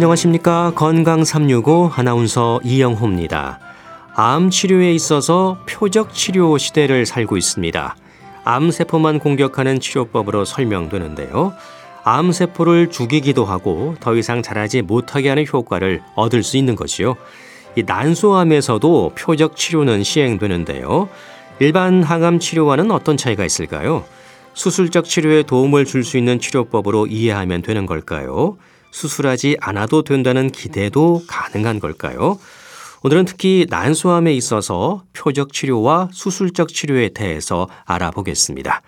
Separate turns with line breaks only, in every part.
안녕하십니까. 건강 365 아나운서 이영호입니다. 암 치료에 있어서 표적 치료 시대를 살고 있습니다. 암세포만 공격하는 치료법으로 설명되는데요. 암세포를 죽이기도 하고 더 이상 자라지 못하게 하는 효과를 얻을 수 있는 것이요. 이 난소암에서도 표적 치료는 시행되는데요. 일반 항암 치료와는 어떤 차이가 있을까요? 수술적 치료에 도움을 줄 수 있는 치료법으로 이해하면 되는 걸까요? 수술하지 않아도 된다는 기대도 가능한 걸까요? 오늘은 특히 난소암에 있어서 표적 치료와 수술적 치료에 대해서 알아보겠습니다.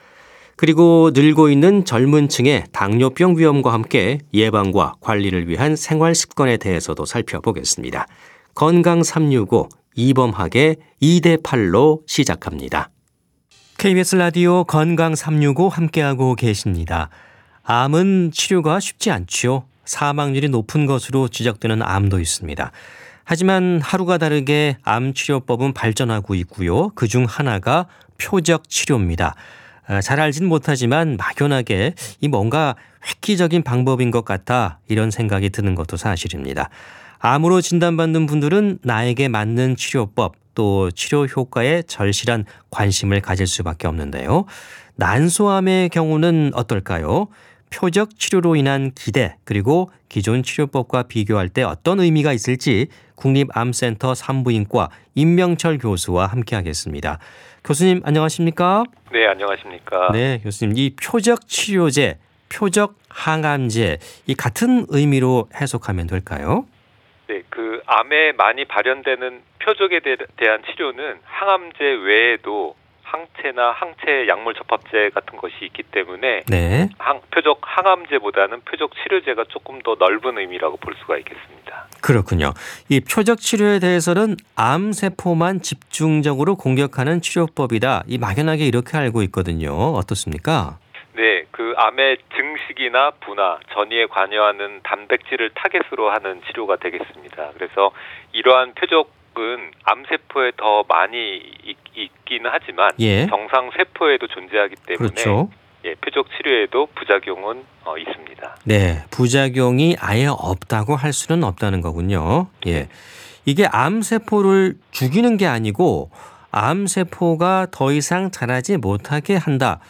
그리고 늘고 있는 젊은 층의 당뇨병 위험과 함께 예방과 관리를 위한 생활 습관에 대해서도 살펴보겠습니다. 건강 365 이범학의 2대 8로 시작합니다. KBS 라디오 건강 365 함께하고 계십니다. 암은 치료가 쉽지 않지요. 사망률이 높은 것으로 지적되는 암도 있습니다. 하지만 하루가 다르게 암 치료법은 발전하고 있고요. 그 중 하나가 표적 치료입니다. 아, 잘 알진 못하지만 막연하게 이 뭔가 획기적인 방법인 것 같아 이런 생각이 드는 것도 사실입니다. 암으로 진단받는 분들은 나에게 맞는 치료법 또 치료 효과에 절실한 관심을 가질 수밖에 없는데요. 난소암의 경우는 어떨까요? 표적 치료로 인한 기대 그리고 기존 치료법과 비교할 때 어떤 의미가 있을지 국립암센터 산부인과 임명철 교수와 함께 하겠습니다. 교수님 안녕하십니까?
네 안녕하십니까?
네 교수님 이 표적 치료제, 표적 항암제 이 같은 의미로 해석하면 될까요?
네, 그 암에 많이 발현되는 표적에 대 한 치료는 항암제 외에도 항체나 항체 약물 접합제 같은 것이 있기 때문에 네. 항, 표적 항암제보다는 표적 치료제가 조금 더 넓은 의미라고 볼 수가 있겠습니다.
그렇군요. 이 표적 치료에 대해서는 암 세포만 집중적으로 공격하는 치료법이다. 이 막연하게 이렇게 알고 있거든요. 어떻습니까?
네, 그 암의 증식이나 분화, 전이에 관여하는 단백질을 타겟으로 하는 치료가 되겠습니다. 그래서 이러한 표적 은 암세포에 더 많이 있, 기는 하지만 예. 정상 세포에도 존재하기 때문에 그렇죠. 예, 표적 치료에도 부작용은 어, 있습니다.
네, 부작용이 아예 없다고 할 수는 없다는 거군요. 예. 이게 암세포를 죽이는 게 아니고 암세포가 더 이상 자라지 못하게 한다.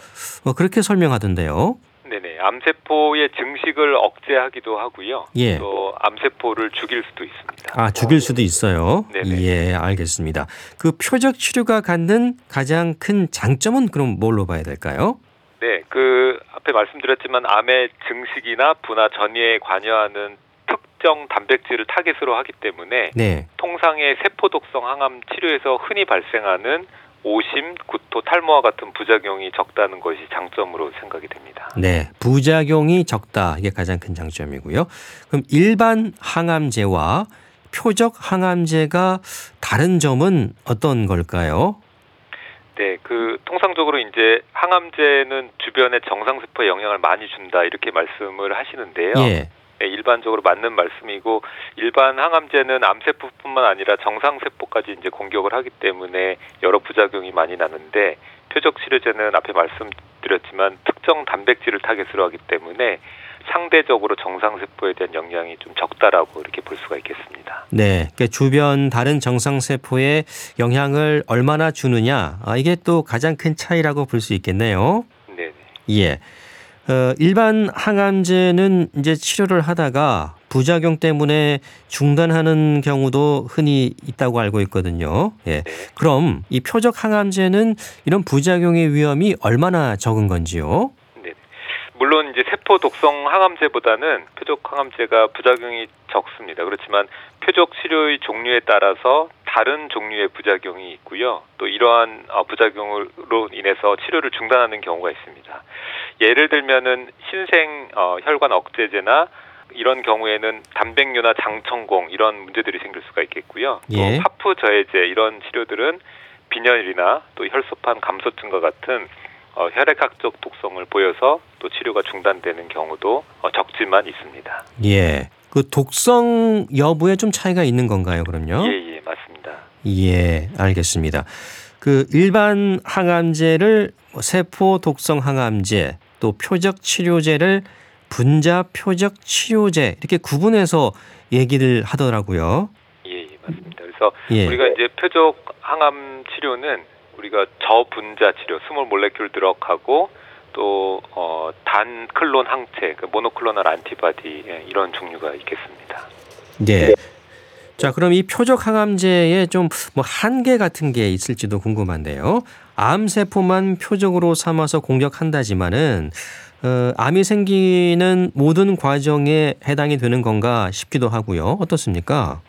뭐 그렇게 설명하던데요.
암세포의 증식을 억제하기도 하고요. 예. 또 암세포를 죽일 수도 있습니다.
아, 죽일 수도 있어요. 네네. 예, 알겠습니다. 그 표적 치료가 갖는 가장 큰 장점은 그럼 뭘로 봐야 될까요?
네, 그 앞에 말씀드렸지만 암의 증식이나 분화 전이에 관여하는 특정 단백질을 타겟으로 하기 때문에 네. 통상의 세포 독성 항암 치료에서 흔히 발생하는 오심, 구토, 탈모와 같은 부작용이 적다는 것이 장점으로 생각이 됩니다.
네, 부작용이 적다 이게 가장 큰 장점이고요. 그럼 일반 항암제와 표적 항암제가 다른 점은 어떤 걸까요?
네, 그 통상적으로 이제 항암제는 주변의 정상 세포에 영향을 많이 준다 이렇게 말씀을 하시는데요. 예. 네, 일반적으로 맞는 말씀이고 일반 항암제는 암세포뿐만 아니라 정상세포까지 이제 공격을 하기 때문에 여러 부작용이 많이 나는데 표적 치료제는 앞에 말씀드렸지만 특정 단백질을 타겟으로 하기 때문에 상대적으로 정상세포에 대한 영향이 좀 적다라고 이렇게 볼 수가 있겠습니다.
네, 그러니까 주변 다른 정상세포에 영향을 얼마나 주느냐, 아, 이게 또 가장 큰 차이라고 볼 수 있겠네요. 네. 예. 어, 일반 항암제는 이제 치료를 하다가 부작용 때문에 중단하는 경우도 흔히 있다고 알고 있거든요. 예. 그럼 이 표적 항암제는 이런 부작용의 위험이 얼마나 적은 건지요? 네.
물론 이제 세포 독성 항암제보다는 표적 항암제가 부작용이 적습니다. 그렇지만 표적 치료의 종류에 따라서 다른 종류의 부작용이 있고요. 또 이러한 어, 부작용으로 인해서 치료를 중단하는 경우가 있습니다. 예를 들면은 신생 어, 혈관 억제제나 이런 경우에는 단백뇨나 장천공 이런 문제들이 생길 수가 있겠고요. 예. 또 파프 저해제 이런 치료들은 빈혈이나 또 혈소판 감소증과 같은 어, 혈액학적 독성을 보여서 또 치료가 중단되는 경우도 어, 적지만 있습니다.
예. 그 독성 여부에 좀 차이가 있는 건가요, 그럼요?
예, 예, 맞습니다.
예, 알겠습니다. 그 일반 항암제를 세포 독성 항암제 또 표적 치료제를 분자 표적 치료제 이렇게 구분해서 얘기를 하더라고요.
예, 예, 맞습니다. 그래서
예.
우리가 이제 표적 항암 치료는 우리가 저분자 치료, small molecule drug하고 또 어, 단클론 항체, 그 monoclonal antibody 예, 이런 종류가 있겠습니다.
네. 자, 그럼 이 표적 항암제에 좀 뭐 한계 같은 게 있을지도 궁금한데요. 암 세포만 표적으로 삼아서 공격한다지만은 어, 암이 생기는 모든 과정에 해당이 되는 건가 싶기도 하고요. 어떻습니까?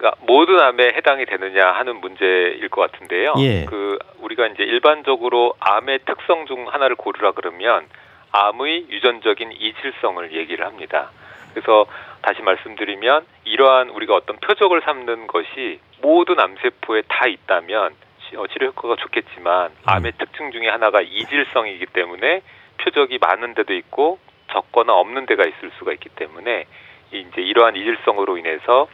네. 그러니까 모든 암에 해당이 되느냐 하는 문제일 것 같은데요.
예.
그 우리가 이제 일반적으로 암의 특성 중 하나를 고르라 그러면 암의 유전적인 이질성을 얘기를 합니다. 그래서 다시 말씀드리면 이러한 우리가 어떤 표적을 삼는 것이 모든 암세포에 다 있다면 치- 어, 치료 효과가 좋겠지만 암의 특징 중에 하나가 이질성이기 때문에 표적이 많은 데도 있고 적거나 없는 데가 있을 수가 있기 때문에 이- 이제 이러한 이질성으로 인해서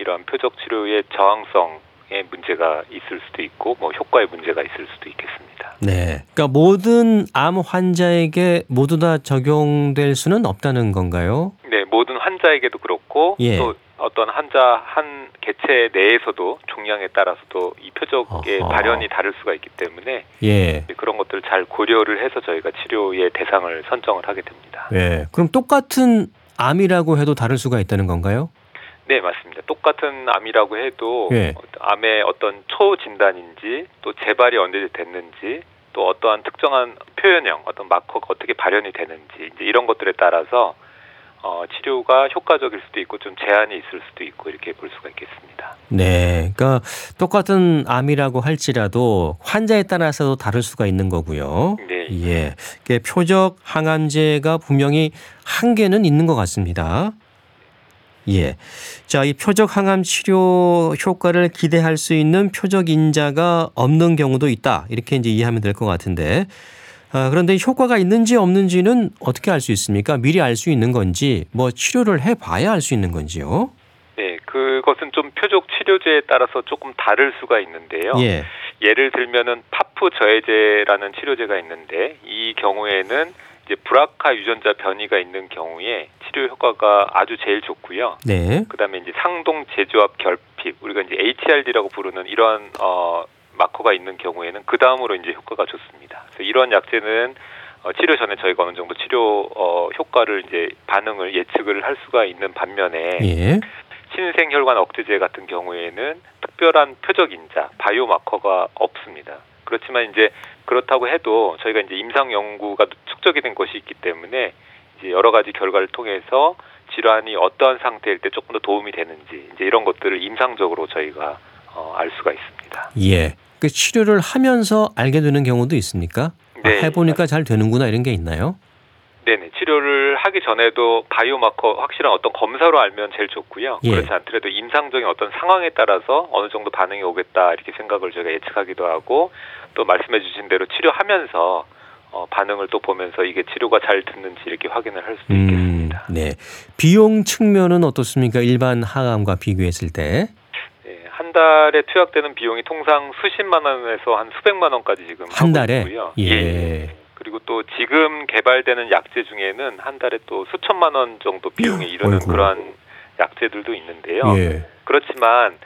이러한 표적 치료의 저항성에 문제가 있을 수도 있고 뭐 효과에 문제가 있을 수도 있겠습니다.
네. 그러니까 모든 암 환자에게 모두 다 적용될 수는 없다는 건가요?
네, 모든 환자에게도 그렇고
예.
또 어떤 환자 한 개체 내에서도 종양에 따라서도 이 표적의
어허.
발현이 다를 수가 있기 때문에
예.
그런 것들을 잘 고려를 해서 저희가 치료의 대상을 선정을 하게 됩니다.
예. 그럼 똑같은 암이라고 해도 다를 수가 있다는 건가요?
네, 맞습니다. 똑같은 암이라고 해도
예.
암의 어떤 초 진단인지 또 재발이 언제 됐는지 또 어떠한 특정한 표현형, 어떤 마커가 어떻게 발현이 되는지 이제 이런 것들에 따라서 어, 치료가 효과적일 수도 있고 좀 제한이 있을 수도 있고 이렇게 볼 수가 있겠습니다.
네. 그러니까 똑같은 암이라고 할지라도 환자에 따라서도 다를 수가 있는 거고요.
네.
예. 이게 표적 항암제가 분명히 한계는 있는 것 같습니다. 예. 자, 이 표적 항암 치료 효과를 기대할 수 있는 표적 인자가 없는 경우도 있다. 이렇게 이제 이해하면 될 것 같은데. 아, 그런데 효과가 있는지 없는지는 어떻게 알 수 있습니까? 미리 알 수 있는 건지, 뭐 치료를 해 봐야 알 수 있는 건지요?
네, 그것은 좀 표적 치료제에 따라서 조금 다를 수가 있는데요.
예.
예를 들면은 파프 저해제라는 치료제가 있는데 이 경우에는 이제 브라카 유전자 변이가 있는 경우에 치료 효과가 아주 제일 좋고요.
네.
그다음에 이제 상동 제조합 결핍 우리가 이제 HRD라고 부르는 이러한 어 마커가 있는 경우에는 그 다음으로 이제 효과가 좋습니다. 그래서 이런 약제는 어, 치료 전에 저희가 어느 정도 치료 어, 효과를 이제 반응을 예측을 할 수가 있는 반면에
예.
신생 혈관 억제제 같은 경우에는 특별한 표적 인자 바이오마커가 없습니다. 그렇지만 이제 그렇다고 해도 저희가 이제 임상 연구가 축적이 된 것이 있기 때문에 이제 여러 가지 결과를 통해서 질환이 어떠한 상태일 때 조금 더 도움이 되는지 이제 이런 것들을 임상적으로 저희가 어, 알 수가 있습니다.
예. 그 치료를 하면서 알게 되는 경우도 있습니까? 아,
네.
해보니까 잘 되는구나 이런 게 있나요?
네네 치료를 하기 전에도 바이오마커 확실한 어떤 검사로 알면 제일 좋고요.
예.
그렇지 않더라도 임상적인 어떤 상황에 따라서 어느 정도 반응이 오겠다 이렇게 생각을 저희가 예측하기도 하고 또 말씀해 주신 대로 치료하면서 어, 반응을 또 보면서 이게 치료가 잘 듣는지 이렇게 확인을 할 수도 있겠습니다.
네. 비용 측면은 어떻습니까? 일반 항암과 비교했을 때.
네, 한 달에 투약되는 비용이 통상 수십만 원에서 한 수백만 원까지 지금
한 달에?
있고요.
예.
그리고 또 지금 개발되는 약제 중에는 한 달에 또 수천만 원 정도 비용이 이르는
어이구.
그러한 약제들도 있는데요.
예.
그렇지만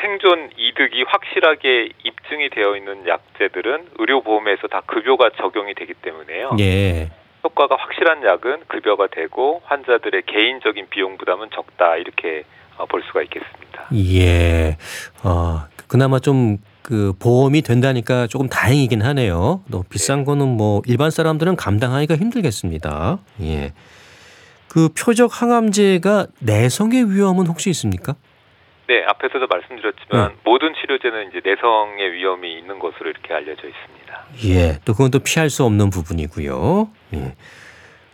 생존 이득이 확실하게 입증이 되어 있는 약제들은 의료보험에서 다 급여가 적용이 되기 때문에요.
예.
효과가 확실한 약은 급여가 되고 환자들의 개인적인 비용 부담은 적다 이렇게 어, 볼 수가 있겠습니다.
예. 어, 그나마 좀 그 보험이 된다니까 조금 다행이긴 하네요. 너무 비싼 거는 뭐 일반 사람들은 감당하기가 힘들겠습니다. 예. 그 표적 항암제가 내성의 위험은 혹시 있습니까?
네, 앞에서도 말씀드렸지만
네.
모든 치료제는 이제 내성의 위험이 있는 것으로 이렇게 알려져 있습니다.
예. 또 그건 또 피할 수 없는 부분이고요. 예.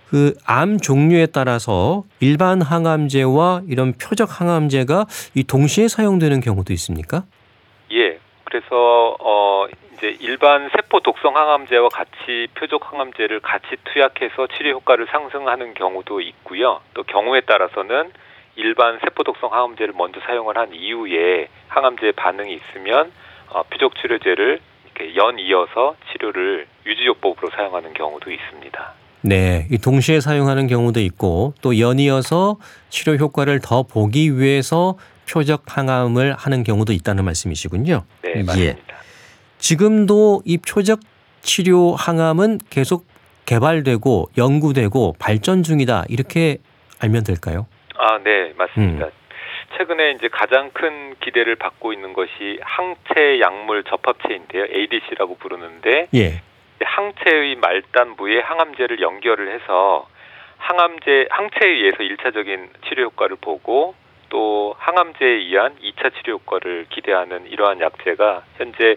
그암 종류에 따라서 일반 항암제와 이런 표적 항암제가 이 동시에 사용되는 경우도 있습니까?
예. 그래서 어 이제 일반 세포 독성 항암제와 같이 표적 항암제를 같이 투약해서 치료 효과를 상승하는 경우도 있고요. 또 경우에 따라서는 일반 세포 독성 항암제를 먼저 사용을 한 이후에 항암제 반응이 있으면 어, 표적 치료제를 이렇게 연 이어서 치료를 유지요법으로 사용하는 경우도 있습니다.
네, 이 동시에 사용하는 경우도 있고 또 연이어서 치료 효과를 더 보기 위해서 표적 항암을 하는 경우도 있다는 말씀이시군요.
네,
예.
맞습니다.
지금도 이 표적 치료 항암은 계속 개발되고 연구되고 발전 중이다 이렇게 알면 될까요?
아, 네, 맞습니다.
음.
최근에 이제 가장 큰 기대를 받고 있는 것이 항체 약물 접합체인데요. ADC라고 부르는데
예.
항체의 말단부에 항암제를 연결을 해서 항암제 항체에 의해서 일차적인 치료 효과를 보고 또 항암제에 의한 이차 치료 효과를 기대하는 이러한 약제가 현재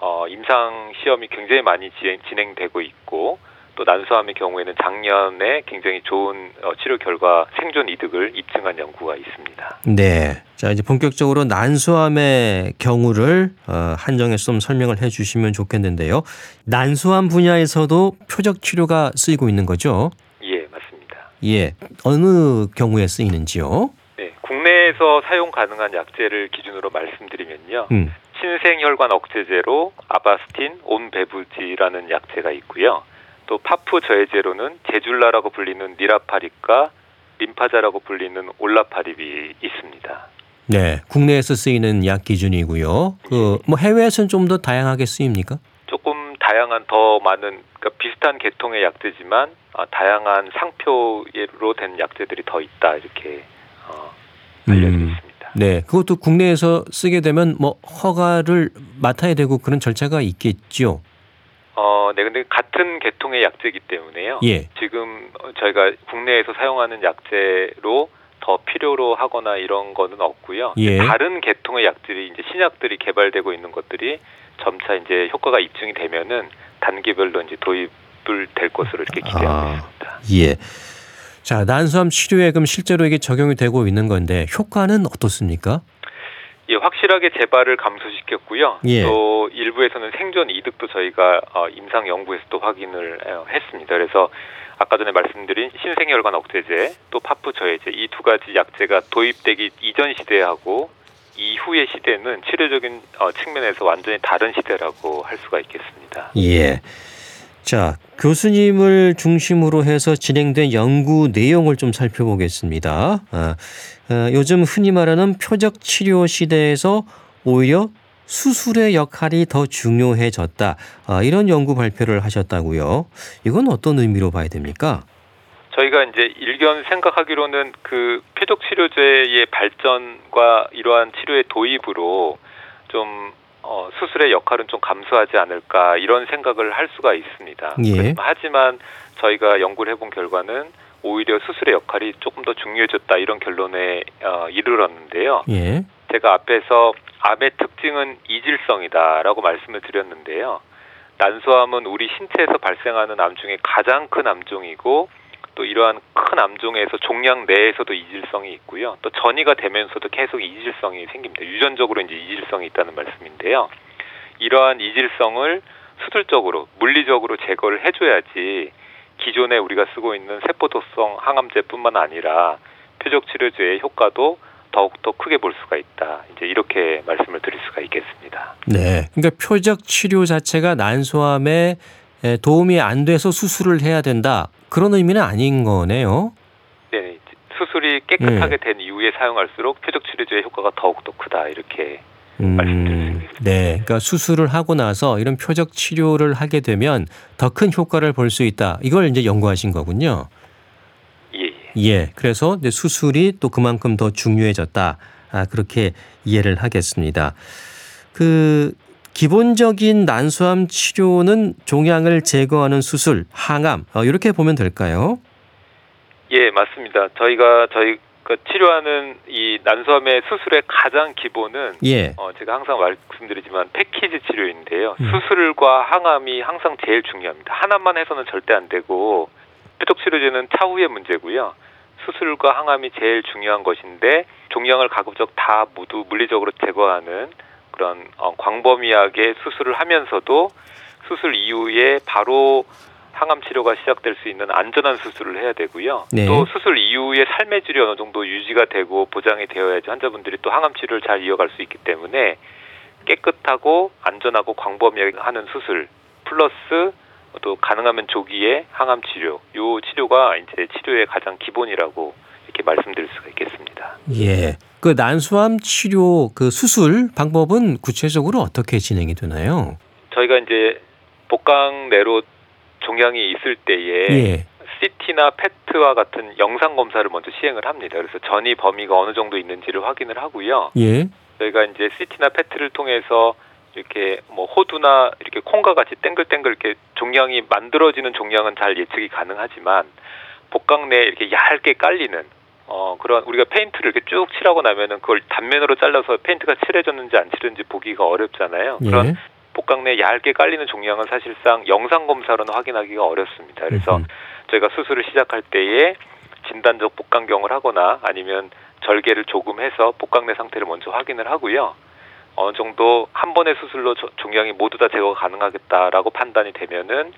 어, 임상 시험이 굉장히 많이 진행, 진행되고 있고 또 난소암의 경우에는 작년에 굉장히 좋은 어, 치료 결과 생존 이득을 입증한 연구가 있습니다.
네. 자, 이제 본격적으로 난소암의 경우를 어, 한정해서 좀 설명을 해 주시면 좋겠는데요. 난소암 분야에서도 표적 치료가 쓰이고 있는 거죠?
예, 맞습니다.
예. 어느 경우에 쓰이는지요?
네, 국내에서 사용 가능한 약제를 기준으로 말씀드리면요.
음.
신생혈관 억제제로 아바스틴, 온베부지라는 약제가 있고요. 또 파프 저해제로는 제줄라라고 불리는 니라파립과 림파자라고 불리는 올라파립이 있습니다.
네. 국내에서 쓰이는 약 기준이고요. 그 뭐 해외에서는 좀 더 다양하게 쓰입니까?
조금 다양한 더 많은 그러니까 비슷한 계통의 약제지만 아, 다양한 상표로 된 약제들이 더 있다 이렇게 어, 알려져
음.
있습니다.
네. 그것도 국내에서 쓰게 되면 뭐 허가를 맡아야 되고 그런 절차가 있겠죠.
어, 네, 근데 같은 계통의 약제이기 때문에요.
예.
지금 저희가 국내에서 사용하는 약제로 더 필요로 하거나 이런 거는 없고요.
예.
다른 계통의 약들이 이제 신약들이 개발되고 있는 것들이 점차 이제 효과가 입증이 되면은 단계별로 이제 도입을 될 것으로 이렇게 기대하고
아.
있습니다.
예. 자, 난소암 치료에 그럼 실제로 이게 적용이 되고 있는 건데 효과는 어떻습니까?
예, 확실하게 재발을 감소시켰고요.
예.
또 일부에서는 생존 이득도 저희가 어, 임상 연구에서도 확인을 어, 했습니다. 그래서 아까 전에 말씀드린 신생혈관 억제제 또 파프 저해제 이 두 가지 약제가 도입되기 이전 시대하고 이후의 시대는 치료적인 어, 측면에서 완전히 다른 시대라고 할 수가 있겠습니다.
예. 자, 교수님을 중심으로 해서 진행된 연구 내용을 좀 살펴보겠습니다. 아, 어, 요즘 흔히 말하는 표적 치료 시대에서 오히려 수술의 역할이 더 중요해졌다. 아, 이런 연구 발표를 하셨다고요. 이건 어떤 의미로 봐야 됩니까?
저희가 이제 일견 생각하기로는 그 표적 치료제의 발전과 이러한 치료의 도입으로 좀 어, 수술의 역할은 좀 감소하지 않을까 이런 생각을 할 수가 있습니다.
예.
하지만 저희가 연구를 해본 결과는 오히려 수술의 역할이 조금 더 중요해졌다 이런 결론에 어, 이르렀는데요.
예.
제가 앞에서 암의 특징은 이질성이다라고 말씀을 드렸는데요. 난소암은 우리 신체에서 발생하는 암 중에 가장 큰 암종이고 또 이러한 큰 암종에서 종양 내에서도 이질성이 있고요. 또 전이가 되면서도 계속 이질성이 생깁니다. 유전적으로 이제 이질성이 있다는 말씀인데요. 이러한 이질성을 수술적으로 물리적으로 제거를 해줘야지 기존에 우리가 쓰고 있는 세포독성 항암제뿐만 아니라 표적 치료제의 효과도 더욱더 크게 볼 수가 있다. 이제 이렇게 말씀을 드릴 수가 있겠습니다.
네. 그러니까 표적 치료 자체가 난소암에 에, 도움이 안 돼서 수술을 해야 된다. 그런 의미는 아닌 거네요.
네, 수술이 깨끗하게 된 이후에 사용할수록 표적 치료제의 효과가 더욱더 크다. 이렇게 수 있겠습니다.
네. 그러니까 수술을 하고 나서 이런 표적 치료를 하게 되면 더 큰 효과를 볼 수 있다. 이걸 이제 연구하신 거군요.
예, 예.
예. 그래서 이제 수술이 또 그만큼 더 중요해졌다. 아, 그렇게 이해를 하겠습니다. 그 기본적인 난소암 치료는 종양을 제거하는 수술, 항암 어, 이렇게 보면 될까요?
예, 맞습니다. 저희가 저희 그 치료하는 이 난소암의 수술의 가장 기본은
예.
어, 제가 항상 말씀드리지만 패키지 치료인데요.
음.
수술과 항암이 항상 제일 중요합니다. 하나만 해서는 절대 안 되고 표적 치료제는 차후의 문제고요. 수술과 항암이 제일 중요한 것인데 종양을 가급적 다 모두 물리적으로 제거하는 그런 어, 광범위하게 수술을 하면서도 수술 이후에 바로 항암 치료가 시작될 수 있는 안전한 수술을 해야 되고요.
네.
또 수술 이후에 삶의 질이 어느 정도 유지가 되고 보장이 되어야지 환자분들이 또 항암 치료를 잘 이어갈 수 있기 때문에 깨끗하고 안전하고 광범위하게 하는 수술 플러스 또 가능하면 조기에 항암 치료, 요 치료가 이제 치료의 가장 기본이라고 이렇게 말씀드릴 수가 있겠습니다.
예. 그 난소암 치료 그 수술 방법은 구체적으로 어떻게 진행이 되나요?
저희가 이제 복강 내로 종양이 있을 때에
예.
CT나 페트와 같은 영상 검사를 먼저 시행을 합니다. 그래서 전이 범위가 어느 정도 있는지를 확인을 하고요.
예.
저희가 이제 CT나 PET를 통해서 이렇게 뭐 호두나 이렇게 콩과 같이 땡글땡글 이렇게 종양이 만들어지는 종양은 잘 예측이 가능하지만 복강 내에 이렇게 얇게 깔리는 어 그런 우리가 페인트를 이렇게 쭉 칠하고 나면은 그걸 단면으로 잘라서 페인트가 칠해졌는지 안 칠했는지 보기가 어렵잖아요. 그런
예.
복강 내에 얇게 깔리는 종양은 사실상 영상 검사로는 확인하기가 어렵습니다. 그래서
음흠.
저희가 수술을 시작할 때에 진단적 복강경을 하거나 아니면 절개를 조금 해서 복강 내 상태를 먼저 확인을 하고요. 어느 정도 한 번의 수술로 저- 종양이 모두 다 제거가 가능하겠다라고 판단이 되면은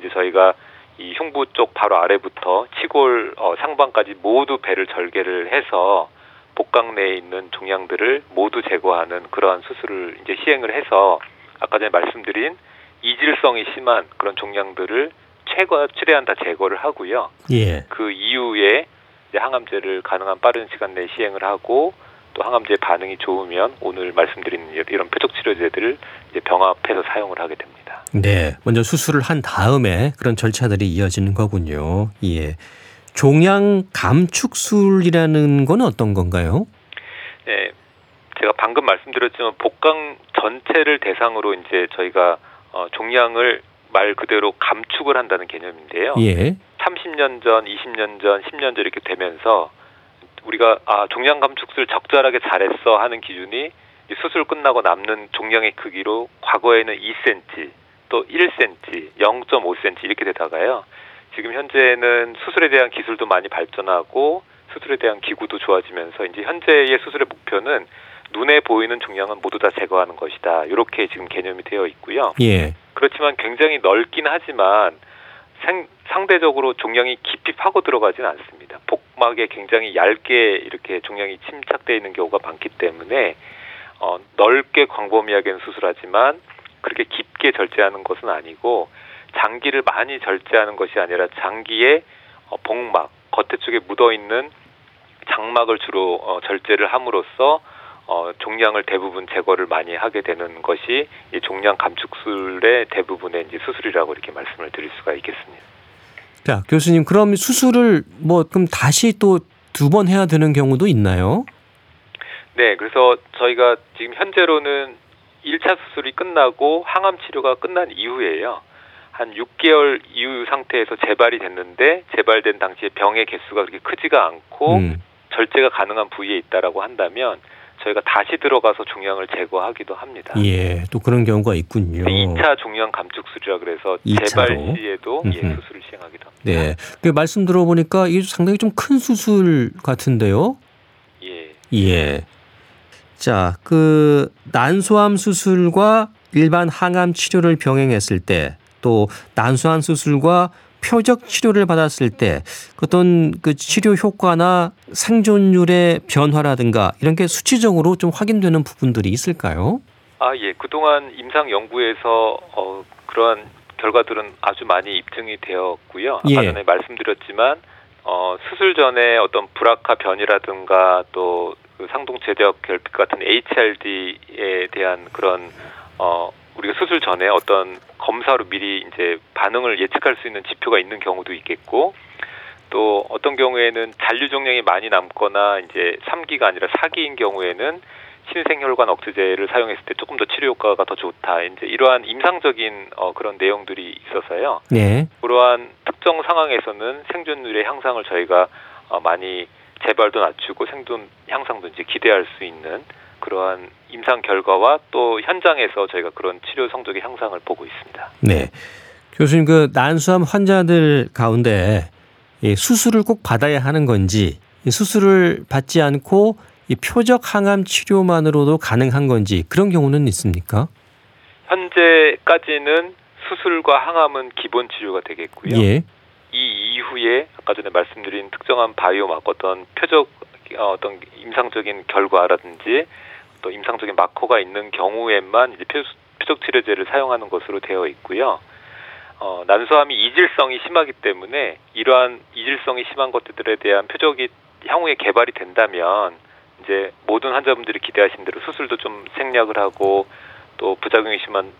이제 저희가 이 흉부 쪽 바로 아래부터 치골 어, 상방까지 모두 배를 절개를 해서 복강 내에 있는 종양들을 모두 제거하는 그러한 수술을 이제 시행을 해서 아까 전에 말씀드린 이질성이 심한 그런 종양들을 최고 최대한 다 제거를 하고요.
예.
그 이후에 이제 항암제를 가능한 빠른 시간 내에 시행을 하고 또 항암제 반응이 좋으면 오늘 말씀드린 이런 표적 치료제들을 이제 병합해서 사용을 하게 됩니다.
네. 먼저 수술을 한 다음에 그런 절차들이 이어지는 거군요. 예. 종양 감축술이라는 건 어떤 건가요?
네, 제가 방금 말씀드렸지만 복강 전체를 대상으로 이제 저희가 어, 종양을 말 그대로 감축을 한다는 개념인데요.
예.
30년 전, 20년 전, 10년 전 이렇게 되면서 우리가 아 종양 감축술 적절하게 잘했어 하는 기준이 이 수술 끝나고 남는 종양의 크기로 과거에는 2cm, 또 1cm, 0.5cm 이렇게 되다가요. 지금 현재는 수술에 대한 기술도 많이 발전하고 수술에 대한 기구도 좋아지면서 이제 현재의 수술의 목표는 눈에 보이는 종양은 모두 다 제거하는 것이다. 이렇게 지금 개념이 되어 있고요.
예.
그렇지만 굉장히 넓긴 하지만 생- 상대적으로 종양이 깊이 파고 들어가지는 않습니다. 복막에 굉장히 얇게 이렇게 종양이 침착되어 있는 경우가 많기 때문에 어, 넓게 광범위하게는 수술하지만 그렇게 깊게 절제하는 것은 아니고 장기를 많이 절제하는 것이 아니라 장기의 어, 복막 겉에 쪽에 묻어 있는 장막을 주로 어, 절제를 함으로써 어, 종양을 대부분 제거를 많이 하게 되는 것이 이 종양 감축술의 대부분의 이제 수술이라고 이렇게 말씀을 드릴 수가 있겠습니다.
자, 교수님, 그럼 수술을 뭐 그럼 다시 또 두 번 해야 되는 경우도 있나요?
네, 그래서 저희가 지금 현재로는 1차 수술이 끝나고 항암 치료가 끝난 이후에요. 한 6개월 이후 상태에서 재발이 됐는데 재발된 당시에 병의 개수가 그렇게 크지가 않고
음.
절제가 가능한 부위에 있다라고 한다면 저희가 다시 들어가서 종양을 제거하기도 합니다.
예, 또 그런 경우가 있군요.
2차 종양 감축술이라 그래서
이
재발? 시에도 예. 수술을 시행하기도 합니다.
네. 그 말씀 들어보니까 이게 상당히 좀 큰 수술 같은데요.
예.
예. 자, 그 난소암 수술과 일반 항암 치료를 병행했을 때 또 난소암 수술과 표적 치료를 받았을 때 어떤 그 치료 효과나 생존율의 변화라든가 이런 게 수치적으로 좀 확인되는 부분들이 있을까요?
아, 예. 그동안 임상 연구에서 어, 그러한 결과들은 아주 많이 입증이 되었고요. 아까
예.
전에 말씀드렸지만 어, 수술 전에 어떤 불악화 변이라든가 또 그 상동체적 결핍 같은 HRD에 대한 그런 어, 우리가 수술 전에 어떤 검사로 미리 이제 반응을 예측할 수 있는 지표가 있는 경우도 있겠고 또 어떤 경우에는 잔류 종양이 많이 남거나 이제 3기가 아니라 4기인 경우에는 신생혈관 억제제를 사용했을 때 조금 더 치료 효과가 더 좋다. 이제 이러한 임상적인 어, 그런 내용들이 있어서요.
네.
그러한 특정 상황에서는 생존율의 향상을 저희가 어, 많이 재발도 낮추고 생존 향상도 이제 기대할 수 있는 그러한 임상 결과와 또 현장에서 저희가 그런 치료 성적의 향상을 보고 있습니다.
네. 교수님 그 난소암 환자들 가운데 이 수술을 꼭 받아야 하는 건지 이 수술을 받지 않고 이 표적 항암 치료만으로도 가능한 건지 그런 경우는 있습니까?
현재까지는 수술과 항암은 기본 치료가 되겠고요.
예.
이 이후에 아까 전에 말씀드린 특정한 바이오마커 어떤 표적 어, 어떤 임상적인 결과라든지 또 임상적인 마커가 있는 경우에만 이제 표, 표적 치료제를 사용하는 것으로 되어 있고요. 어, 난소암이 이질성이 심하기 때문에 이러한 이질성이 심한 것들에 대한 표적이 향후에 개발이 된다면 이제 모든 환자분들이 기대하신 대로 수술도 좀 생략을 하고 또 부작용이 심한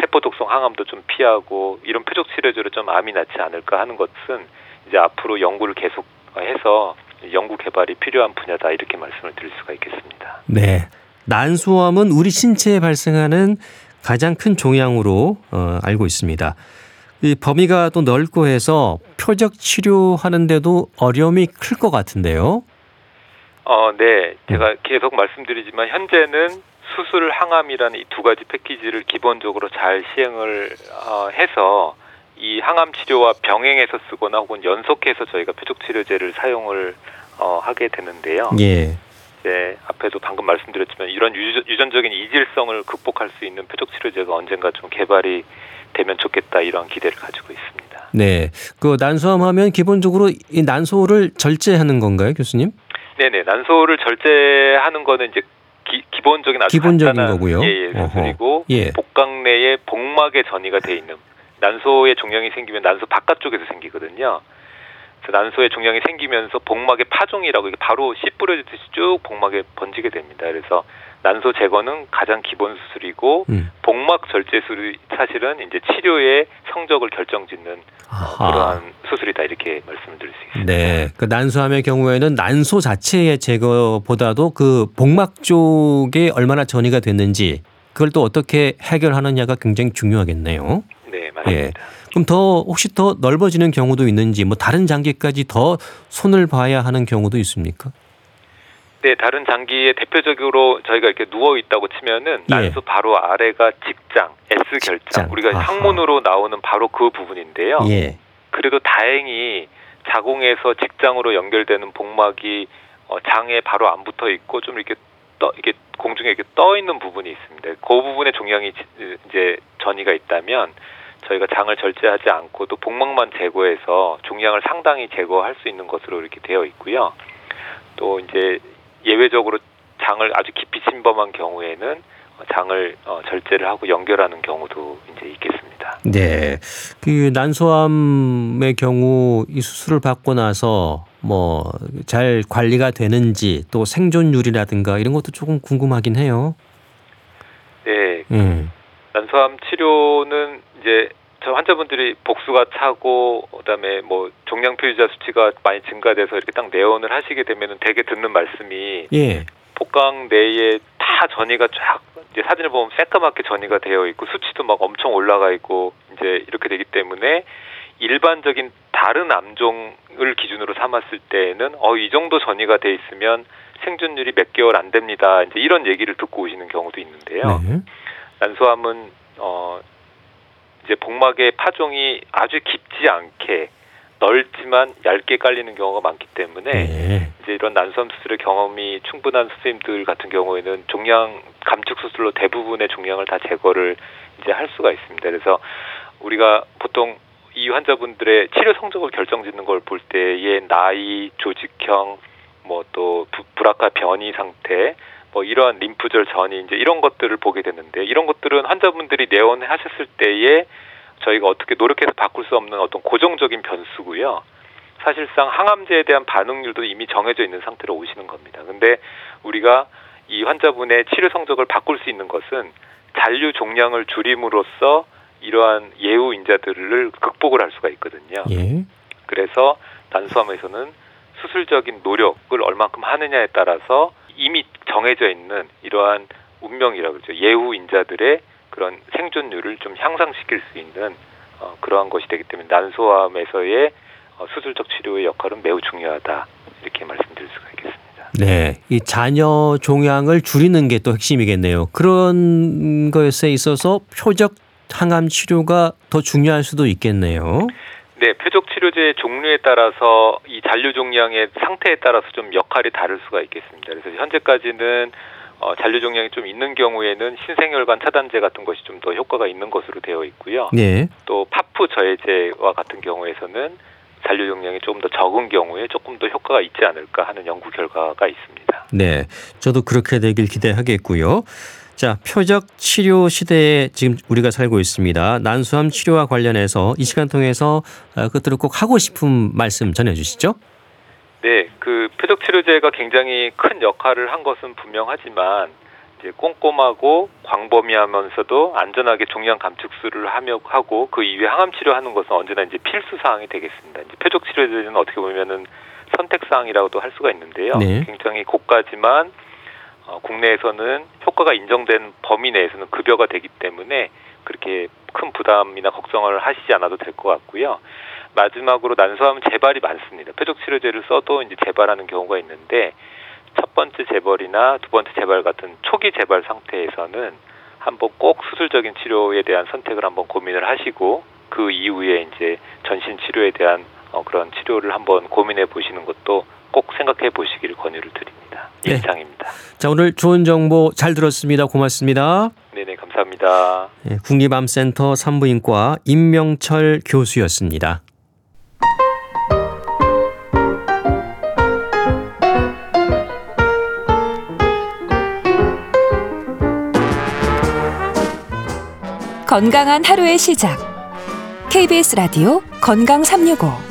세포 독성 항암도 좀 피하고 이런 표적 치료제로 좀 암이 낫지 않을까 하는 것은 이제 앞으로 연구를 계속해서 연구 개발이 필요한 분야다 이렇게 말씀을 드릴 수가 있겠습니다.
네. 난소암은 우리 신체에 발생하는 가장 큰 종양으로 어, 알고 있습니다. 이 범위가 또 넓고 해서 표적 치료하는데도 어려움이 클 것 같은데요.
어, 네. 제가 계속 말씀드리지만 현재는 수술 항암이라는 이 두 가지 패키지를 기본적으로 잘 시행을 어, 해서 이 항암 치료와 병행해서 쓰거나 혹은 연속해서 저희가 표적 치료제를 사용을 어, 하게 되는데요.
예.
네, 앞에도 방금 말씀드렸지만 이런 유전, 유전적인 이질성을 극복할 수 있는 표적 치료제가 언젠가 좀 개발이 되면 좋겠다 이런 기대를 가지고 있습니다.
네. 그 난소암 하면 기본적으로 이 난소를 절제하는 건가요, 교수님?
네 네, 난소를 절제하는 거는 이제 기, 기본적인 아주
기본적인 거고요.
예, 예, 수술이고
예.
복강 내에 복막에 전이가 돼 있는 난소의 종양이 생기면 난소 바깥쪽에서 생기거든요. 난소의 종양이 생기면서 복막의 파종이라고 이게 바로 씨 뿌려지듯이 쭉 복막에 번지게 됩니다. 그래서 난소 제거는 가장 기본 수술이고
음.
복막 절제 수술이 사실은 이제 치료의 성적을 결정짓는 어,
아하.
그러한 수술이다 이렇게 말씀을 드릴 수 있습니다.
네. 그 난소암의 경우에는 난소 자체의 제거보다도 그 복막 쪽에 얼마나 전이가 됐는지 그걸 또 어떻게 해결하느냐가 굉장히 중요하겠네요.
네, 맞습니다.
예. 그럼 더 혹시 더 넓어지는 경우도 있는지 뭐 다른 장기까지 더 손을 봐야 하는 경우도 있습니까?
네, 다른 장기에 대표적으로 저희가 이렇게 누워 있다고 치면은
예.
난소 바로 아래가 직장, S 결장.
직장.
우리가
아하.
항문으로 나오는 바로 그 부분인데요.
예.
그래도 다행히 자궁에서 직장으로 연결되는 복막이 어, 장에 바로 안 붙어 있고 좀 이렇게 떠 이게 공중에 이렇게 떠 있는 부분이 있습니다. 그 부분에 종양이 지- 이제 전이가 있다면 저희가 장을 절제하지 않고도 복막만 제거해서 종양을 상당히 제거할 수 있는 것으로 이렇게 되어 있고요. 또 이제 예외적으로 장을 아주 깊이 침범한 경우에는 어, 장을 어, 절제를 하고 연결하는 경우도 이제 있겠습니다.
네. 그 난소암의 경우 이 수술을 받고 나서 뭐 잘 관리가 되는지 또 생존율이라든가 이런 것도 조금 궁금하긴 해요.
네,
음.
난소암 치료는 이제 저 환자분들이 복수가 차고 그다음에 뭐 종양 표시자 수치가 많이 증가돼서 이렇게 딱 내원을 하시게 되면은 대개 듣는 말씀이
예.
복강 내에 다 전이가 쫙 이제 사진을 보면 새까맣게 전이가 되어 있고 수치도 막 엄청 올라가 있고 이제 이렇게 되기 때문에 일반적인 다른 암종을 기준으로 삼았을 때에는 어 이 정도 전이가 돼 있으면 생존율이 몇 개월 안 됩니다. 이제 이런 얘기를 듣고 오시는 경우도 있는데요.
네.
난소암은 어 이제 복막의 파종이 아주 깊지 않게 넓지만 얇게 깔리는 경우가 많기 때문에
네.
이제 이런 난소암 수술의 경험이 충분한 선생님들 같은 경우에는 종양 감축 수술로 대부분의 종양을 다 제거를 이제 할 수가 있습니다. 그래서 우리가 보통 이 환자분들의 치료 성적을 결정짓는 걸 볼 때의 나이, 조직형, 뭐 또 불악화 변이 상태, 뭐 이러한 림프절 전이 이제 이런 것들을 보게 되는데 이런 것들은 환자분들이 내원하셨을 때에 저희가 어떻게 노력해서 바꿀 수 없는 어떤 고정적인 변수고요. 사실상 항암제에 대한 반응률도 이미 정해져 있는 상태로 오시는 겁니다. 근데 우리가 이 환자분의 치료 성적을 바꿀 수 있는 것은 잔류 종양을 줄임으로써 이러한 예후 인자들을 극복을 할 수가 있거든요.
예.
그래서 난소암에서는 수술적인 노력을 얼만큼 하느냐에 따라서 이미 정해져 있는 이러한 운명이라고 그러죠. 예후 인자들의 그런 생존율을 좀 향상시킬 수 있는 어, 그러한 것이 되기 때문에 난소암에서의 어, 수술적 치료의 역할은 매우 중요하다 이렇게 말씀드릴 수가 있겠습니다.
네. 이 자녀 종양을 줄이는 게 또 핵심이겠네요. 그런 것에 있어서 표적 항암 치료가 더 중요할 수도 있겠네요.
네, 표적 치료제의 종류에 따라서 이 잔류 종양의 상태에 따라서 좀 역할이 다를 수가 있겠습니다. 그래서 현재까지는 어, 잔류 종양이 좀 있는 경우에는 신생혈관 차단제 같은 것이 좀 더 효과가 있는 것으로 되어 있고요.
네.
또 파프 저해제와 같은 경우에서는 잔류 종양이 조금 더 적은 경우에 조금 더 효과가 있지 않을까 하는 연구 결과가 있습니다.
네. 저도 그렇게 되길 기대하겠고요. 자, 표적 치료 시대에 지금 우리가 살고 있습니다. 난소암 치료와 관련해서 이 시간 통해서 어, 그것들을 꼭 하고 싶은 말씀 전해 주시죠.
네, 그 표적 치료제가 굉장히 큰 역할을 한 것은 분명하지만 이제 꼼꼼하고 광범위하면서도 안전하게 종양 감축술을 하며 하고 그 이후에 항암 치료하는 것은 언제나 이제 필수 사항이 되겠습니다. 이제 표적 치료제는 어떻게 보면은 선택 사항이라고도 할 수가 있는데요.
네.
굉장히 고가지만 어, 국내에서는 효과가 인정된 범위 내에서는 급여가 되기 때문에 그렇게 큰 부담이나 걱정을 하시지 않아도 될 것 같고요. 마지막으로 난소암은 재발이 많습니다. 표적 치료제를 써도 이제 재발하는 경우가 있는데 첫 번째 재발이나 두 번째 재발 같은 초기 재발 상태에서는 한번 꼭 수술적인 치료에 대한 선택을 한번 고민을 하시고 그 이후에 이제 전신 치료에 대한 어, 그런 치료를 한번 고민해 보시는 것도 꼭 생각해 보시기를 권유를 드립니다.
네.
이상입니다.
자, 오늘 좋은 정보 잘 들었습니다. 고맙습니다.
네네 감사합니다.
예, 국립암센터 산부인과 임명철 교수였습니다.
건강한 하루의 시작. KBS 라디오 건강 365.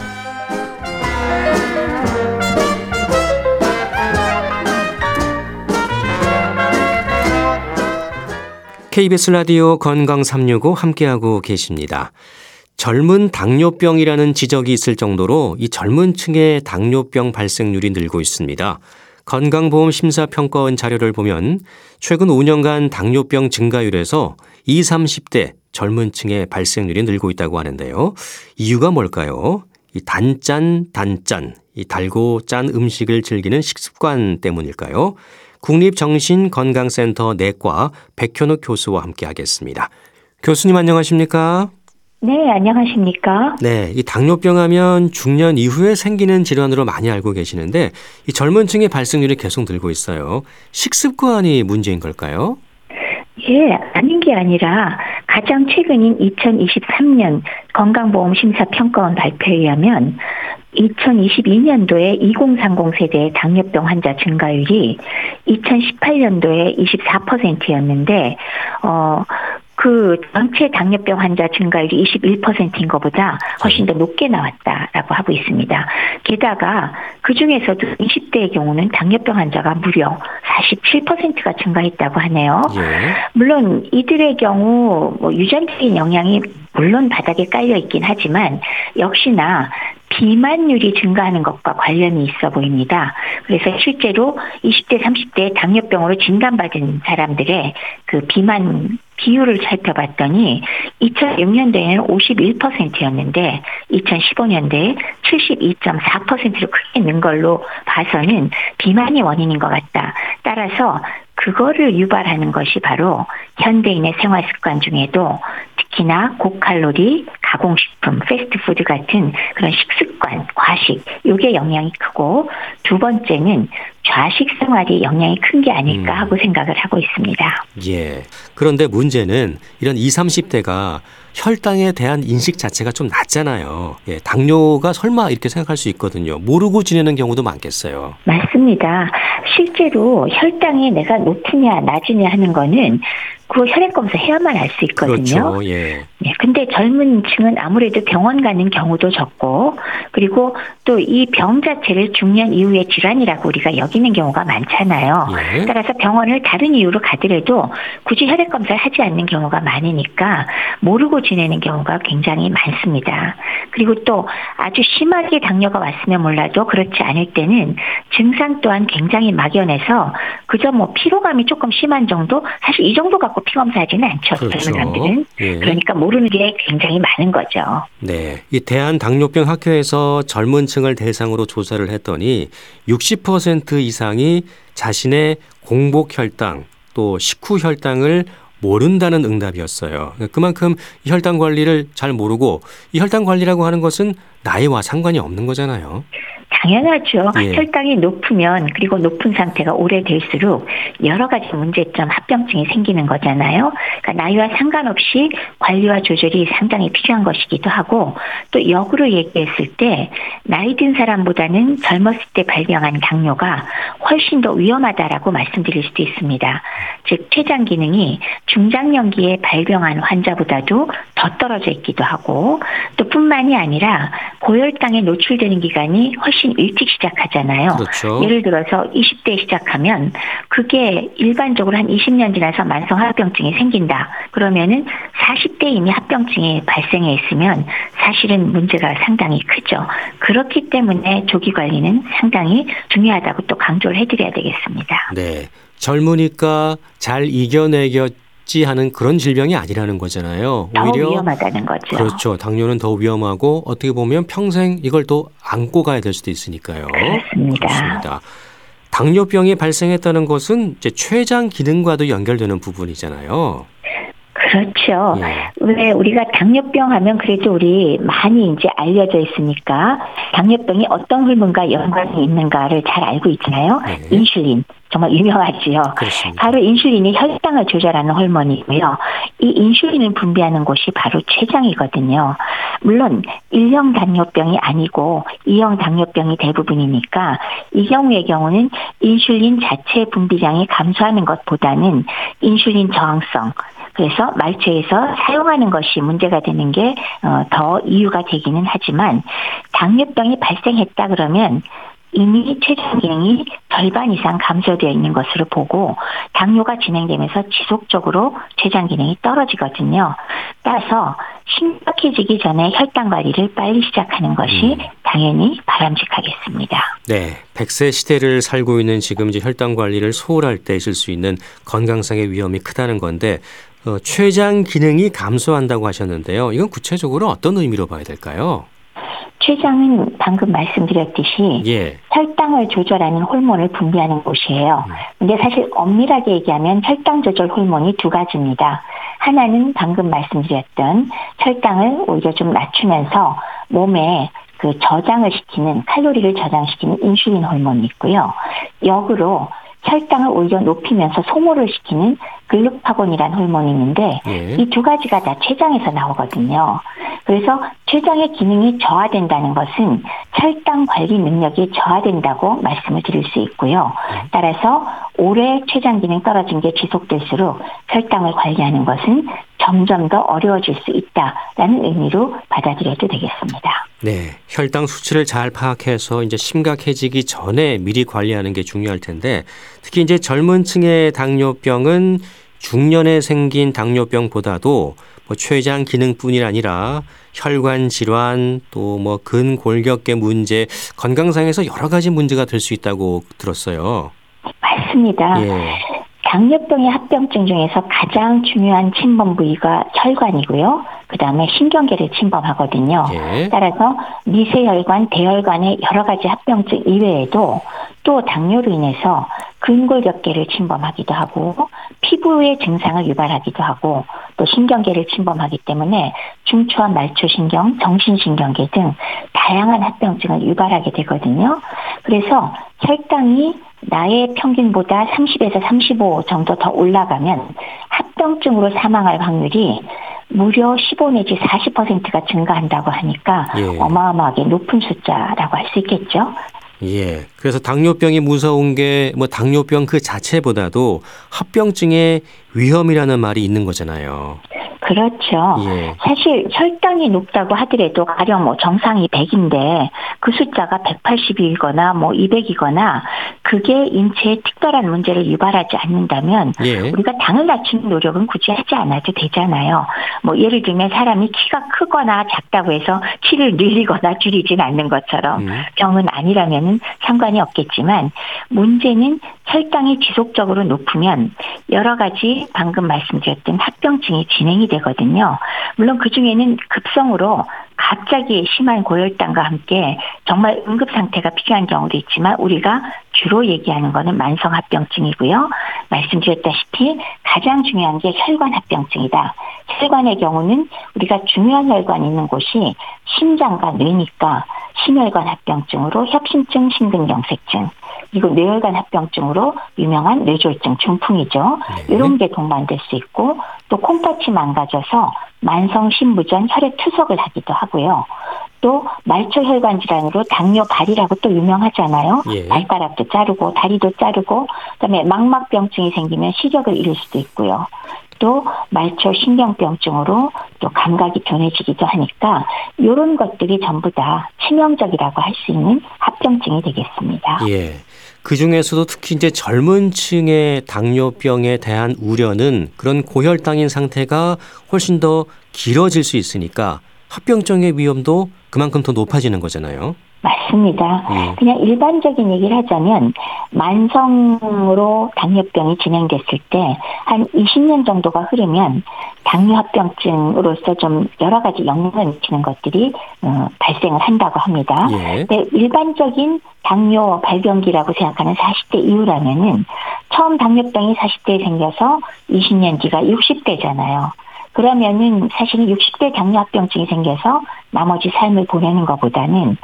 KBS 라디오 건강 365 함께하고 계십니다. 젊은 당뇨병이라는 지적이 있을 정도로 이 젊은 층의 당뇨병 발생률이 늘고 있습니다. 건강보험 심사평가원 자료를 보면 최근 5년간 당뇨병 증가율에서 20, 30대 젊은 층의 발생률이 늘고 있다고 하는데요. 이유가 뭘까요? 이 단짠, 단짠, 이 달고 짠 음식을 즐기는 식습관 때문일까요? 국립정신건강센터 내과 백현욱 교수와 함께 하겠습니다. 교수님 안녕하십니까?
네, 안녕하십니까?
네, 이 당뇨병 하면 중년 이후에 생기는 질환으로 많이 알고 계시는데 이 젊은 층의 발생률이 계속 늘고 있어요. 식습관이 문제인 걸까요?
예, 아닌 게 아니라 가장 최근인 2023년 건강보험심사평가원 발표에 의하면 2022년도에 2030 세대의 당뇨병 환자 증가율이 2018년도에 24%였는데, 어, 그 전체 당뇨병 환자 증가율이 21%인 것보다 훨씬 더 높게 나왔다라고 하고 있습니다. 게다가 그 중에서도 20대의 경우는 당뇨병 환자가 무려 47%가 증가했다고 하네요.
예.
물론 이들의 경우 뭐 유전적인 영향이 물론 바닥에 깔려 있긴 하지만 역시나 비만율이 증가하는 것과 관련이 있어 보입니다. 그래서 실제로 20대, 30대 당뇨병으로 진단받은 사람들의 그 비만 비율을 살펴봤더니 2006년도에는 51%였는데 2015년도에 72.4%로 크게 는 걸로 봐서는 비만이 원인인 것 같다. 따라서 그거를 유발하는 것이 바로 현대인의 생활 습관 중에도 특히나 고칼로리, 가공식품, 패스트푸드 같은 그런 식습관, 과식, 요게 영향이 크고 두 번째는 좌식 생활이 영향이 큰 게 아닐까
음.
하고 생각을 하고 있습니다.
예. 그런데 문제는 이런 20, 30대가 혈당에 대한 인식 자체가 좀 낮잖아요. 예, 당뇨가 설마 이렇게 생각할 수 있거든요. 모르고 지내는 경우도 많겠어요.
맞습니다. 실제로 혈당이 내가 높으냐 낮으냐 하는 거는 그 혈액 검사 해야만 알 수 있거든요.
그렇죠. 예.
네, 근데 젊은 층은 아무래도 병원 가는 경우도 적고, 그리고 또 이 병 자체를 중년 이후의 질환이라고 우리가 여기는 경우가 많잖아요.
예.
따라서 병원을 다른 이유로 가더라도 굳이 혈액 검사를 하지 않는 경우가 많으니까 모르고 지내는 경우가 굉장히 많습니다. 그리고 또 아주 심하게 당뇨가 왔으면 몰라도 그렇지 않을 때는 증상 또한 굉장히 막연해서 그저 뭐 피로감이 조금 심한 정도, 사실 이 정도 갖고 피 검사하지는 않죠.
그렇죠.
젊은 사람들은.
예.
그러니까 모르는 게 굉장히 많은 거죠.
네. 이 대한 당뇨병 학회에서 젊은 층을 대상으로 조사를 했더니 60% 이상이 자신의 공복 혈당 또 식후 혈당을 모른다는 응답이었어요. 그만큼 이 혈당 관리를 잘 모르고 이 혈당 관리라고 하는 것은 나이와 상관이 없는 거잖아요.
당연하죠.
예.
혈당이 높으면 그리고 높은 상태가 오래될수록 여러 가지 문제점 합병증이 생기는 거잖아요. 그러니까 나이와 상관없이 관리와 조절이 상당히 필요한 것이기도 하고 또 역으로 얘기했을 때 나이 든 사람보다는 젊었을 때 발병한 당뇨가 훨씬 더 위험하다라고 말씀드릴 수도 있습니다. 즉 췌장 기능이 중장년기에 발병한 환자보다도 더 떨어져 있기도 하고 또 뿐만이 아니라 고혈당에 노출되는 기간이 훨씬 일찍 시작하잖아요.
그렇죠.
예를 들어서 20대에 시작하면 그게 일반적으로 한 20년 지나서 만성 합병증이 생긴다. 그러면은 40대 이미 합병증이 발생해 있으면 사실은 문제가 상당히 크죠. 그렇기 때문에 조기 관리는 상당히 중요하다고 또 강조를 해드려야 되겠습니다.
네. 젊으니까 잘 이겨내겠 지 하는 그런 질병이 아니라는 거잖아요.
더
오히려
위험하다는 거죠.
그렇죠. 당뇨는 더 위험하고 어떻게 보면 평생 이걸 또 안고 가야 될 수도 있으니까요.
그렇습니다.
그렇습니다. 당뇨병이 발생했다는 것은 이제 췌장 기능과도 연결되는 부분이잖아요.
그렇죠.
예.
왜 우리가 당뇨병 하면 그래도 우리 많이 이제 알려져 있으니까 당뇨병이 어떤 호르몬과 연관이 있는가를 잘 알고 있잖아요.
네.
인슐린 정말 유명하지요.
그렇습니다.
바로 인슐린이 혈당을 조절하는 호르몬이고요. 이 인슐린을 분비하는 곳이 바로 췌장이거든요. 물론 1형 당뇨병이 아니고 2형 당뇨병이 대부분이니까 이 경우의 경우는 인슐린 자체 분비량이 감소하는 것보다는 인슐린 저항성 그래서 말초에서 사용하는 것이 문제가 되는 게 더 이유가 되기는 하지만 당뇨병이 발생했다 그러면 이미 췌장 기능이 절반 이상 감소되어 있는 것으로 보고 당뇨가 진행되면서 지속적으로 췌장 기능이 떨어지거든요. 따라서 심각해지기 전에 혈당 관리를 빨리 시작하는 것이
음.
당연히 바람직하겠습니다.
네. 100세 시대를 살고 있는 지금 이제 혈당 관리를 소홀할 때 있을 수 있는 건강상의 위험이 크다는 건데 어, 췌장 기능이 감소한다고 하셨는데요. 이건 구체적으로 어떤 의미로 봐야 될까요?
췌장은 방금 말씀드렸듯이
예.
혈당을 조절하는 호르몬을 분비하는 곳이에요. 근데 사실 엄밀하게 얘기하면 혈당 조절 호르몬이 두 가지입니다. 하나는 방금 말씀드렸던 혈당을 오히려 좀 낮추면서 몸에 그 저장을 시키는 칼로리를 저장시키는 인슐린 호르몬이 있고요. 역으로 혈당을 오히려 높이면서 소모를 시키는 글루파곤이라는 호르몬이 있는데
예.
이두 가지가 다 췌장에서 나오거든요. 그래서 췌장의 기능이 저하된다는 것은 혈당 관리 능력이 저하된다고 말씀을 드릴 수 있고요. 따라서 오래 췌장 기능 떨어진 게 지속될수록 혈당을 관리하는 것은 점점 더 어려워질 수 있다라는 의미로 받아들여도 되겠습니다.
네. 혈당 수치를 잘 파악해서 이제 심각해지기 전에 미리 관리하는 게 중요할 텐데 특히 이제 젊은 층의 당뇨병은 중년에 생긴 당뇨병보다도 뭐 췌장 기능뿐이 아니라 혈관 질환 또 뭐 근골격계 문제 건강상에서 여러 가지 문제가 될 수 있다고 들었어요.
맞습니다.
예.
당뇨병의 합병증 중에서 가장 중요한 침범 부위가 혈관이고요. 그 다음에 신경계를 침범하거든요.
예.
따라서 미세혈관, 대혈관의 여러 가지 합병증 이외에도 또 당뇨로 인해서 근골격계를 침범하기도 하고 피부의 증상을 유발하기도 하고 또 신경계를 침범하기 때문에 중추와 말초신경, 정신신경계 등 다양한 합병증을 유발하게 되거든요. 그래서 혈당이 나의 평균보다 30에서 35 정도 더 올라가면 합병증으로 사망할 확률이 무려 15 내지 40%가 증가한다고 하니까
예.
어마어마하게 높은 숫자라고 할 수 있겠죠.
예. 그래서 당뇨병이 무서운 게 뭐 당뇨병 그 자체보다도 합병증의 위험이라는 말이 있는 거잖아요.
그렇죠.
예.
사실 혈당이 높다고 하더라도 가령 뭐 정상이 100인데 그 숫자가 180이거나 뭐 200이거나 그게 인체에 특별한 문제를 유발하지 않는다면
예.
우리가 당을 낮추는 노력은 굳이 하지 않아도 되잖아요. 뭐 예를 들면 사람이 키가 크거나 작다고 해서 키를 늘리거나 줄이진 않는 것처럼
음.
병은 아니라면은 상관이 없겠지만 문제는 혈당이 지속적으로 높으면 여러 가지 방금 말씀드렸던 합병증이 진행이 되 거든요. 물론 그 중에는 급성으로 갑자기 심한 고혈당과 함께 정말 응급 상태가 필요한 경우도 있지만 우리가 주로 얘기하는 거는 만성 합병증이고요. 말씀드렸다시피 가장 중요한 게 혈관 합병증이다. 혈관의 경우는 우리가 중요한 혈관이 있는 곳이 심장과 뇌니까 심혈관 합병증으로 협심증, 심근경색증, 그리고 뇌혈관 합병증으로 유명한 뇌졸중, 중풍이죠.
네.
이런 게 동반될 수 있고 또 콩팥이 망가져서 만성 신부전 혈액 투석을 하기도 하고요. 또 말초 혈관 질환으로 당뇨 발이라고 또 유명하잖아요.
예.
발가락도 자르고 다리도 자르고 그다음에 망막병증이 생기면 시력을 잃을 수도 있고요. 또 말초 신경병증으로 또 감각이 변해지기도 하니까 이런 것들이 전부 다 치명적이라고 할 수 있는 합병증이 되겠습니다.
예. 그 중에서도 특히 이제 젊은 층의 당뇨병에 대한 우려는 그런 고혈당인 상태가 훨씬 더 길어질 수 있으니까 합병증의 위험도 그만큼 더 높아지는 거잖아요.
맞습니다.
예.
그냥 일반적인 얘기를 하자면 만성으로 당뇨병이 진행됐을 때 한 20년 정도가 흐르면 당뇨합병증으로서 좀 여러 가지 영향을 미치는 것들이 어, 발생을 한다고 합니다.
예.
근데 일반적인 당뇨 발병기라고 생각하는 40대 이후라면은 처음 당뇨병이 40대에 생겨서 20년 뒤가 60대잖아요. 그러면은 사실은 60대 당뇨합병증이 생겨서 나머지 삶을 보내는 것보다는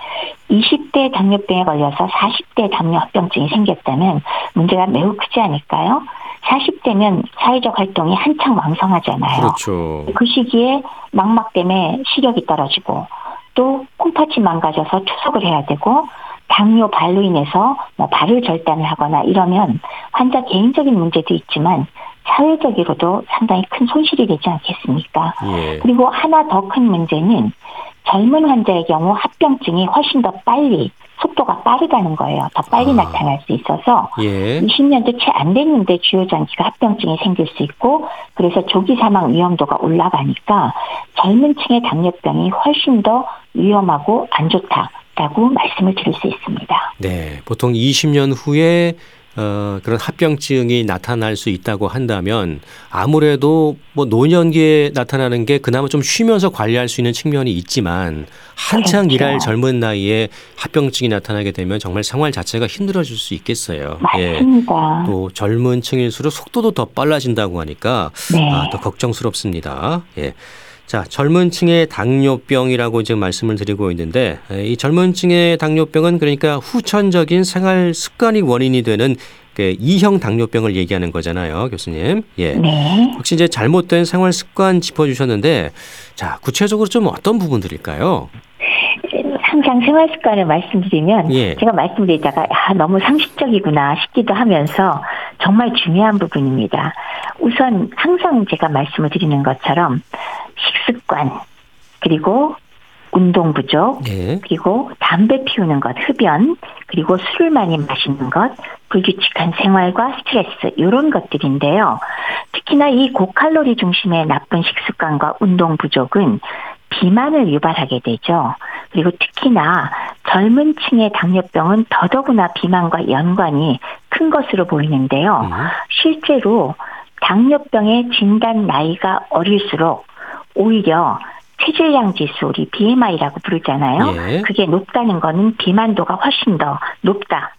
20대 당뇨병에 걸려서 40대 당뇨합병증이 생겼다면 문제가 매우 크지 않을까요? 40대면 사회적 활동이 한창 왕성하잖아요.
그렇죠.
그 시기에 망막 때문에 시력이 떨어지고 또 콩팥이 망가져서 투석을 해야 되고 당뇨 발로 인해서 뭐 발을 절단을 하거나 이러면 환자 개인적인 문제도 있지만 사회적으로도 상당히 큰 손실이 되지 않겠습니까?
예.
그리고 하나 더 큰 문제는 젊은 환자의 경우 합병증이 훨씬 더 빨리 속도가 빠르다는 거예요. 더 빨리
아.
나타날 수 있어서
예.
20년도 채 안 됐는데 주요 장기가 합병증이 생길 수 있고 그래서 조기 사망 위험도가 올라가니까 젊은 층의 당뇨병이 훨씬 더 위험하고 안 좋다라고 말씀을 드릴 수 있습니다.
네. 보통 20년 후에 어, 그런 합병증이 나타날 수 있다고 한다면 아무래도 뭐 노년기에 나타나는 게 그나마 좀 쉬면서 관리할 수 있는 측면이 있지만 한창
그렇죠.
일할 젊은 나이에 합병증이 나타나게 되면 정말 생활 자체가 힘들어질 수 있겠어요. 예.
맞습니다.
또 젊은 층일수록 속도도 더 빨라진다고 하니까
네.
아, 더 걱정스럽습니다. 예. 자, 젊은 층의 당뇨병이라고 지금 말씀을 드리고 있는데 에, 이 젊은 층의 당뇨병은 그러니까 후천적인 생활 습관이 원인이 되는 그 이형 당뇨병을 얘기하는 거잖아요, 교수님. 예.
네.
혹시 이제 잘못된 생활 습관 짚어 주셨는데, 자 구체적으로 좀 어떤 부분들일까요?
항상 생활 습관을 말씀드리면
예.
제가 말씀드리다가 아, 너무 상식적이구나 싶기도 하면서 정말 중요한 부분입니다. 우선 항상 제가 말씀을 드리는 것처럼 식습관 그리고 운동 부족
예.
그리고 담배 피우는 것, 흡연, 그리고 술을 많이 마시는 것, 불규칙한 생활과 스트레스 이런 것들인데요. 특히나 이 고칼로리 중심의 나쁜 식습관과 운동 부족은 비만을 유발하게 되죠. 그리고 특히나 젊은 층의 당뇨병은 더더구나 비만과 연관이 큰 것으로 보이는데요.
음.
실제로 당뇨병의 진단 나이가 어릴수록 오히려 체질량 지수 우리 BMI라고 부르잖아요.
예.
그게 높다는 거는 비만도가 훨씬 더 높다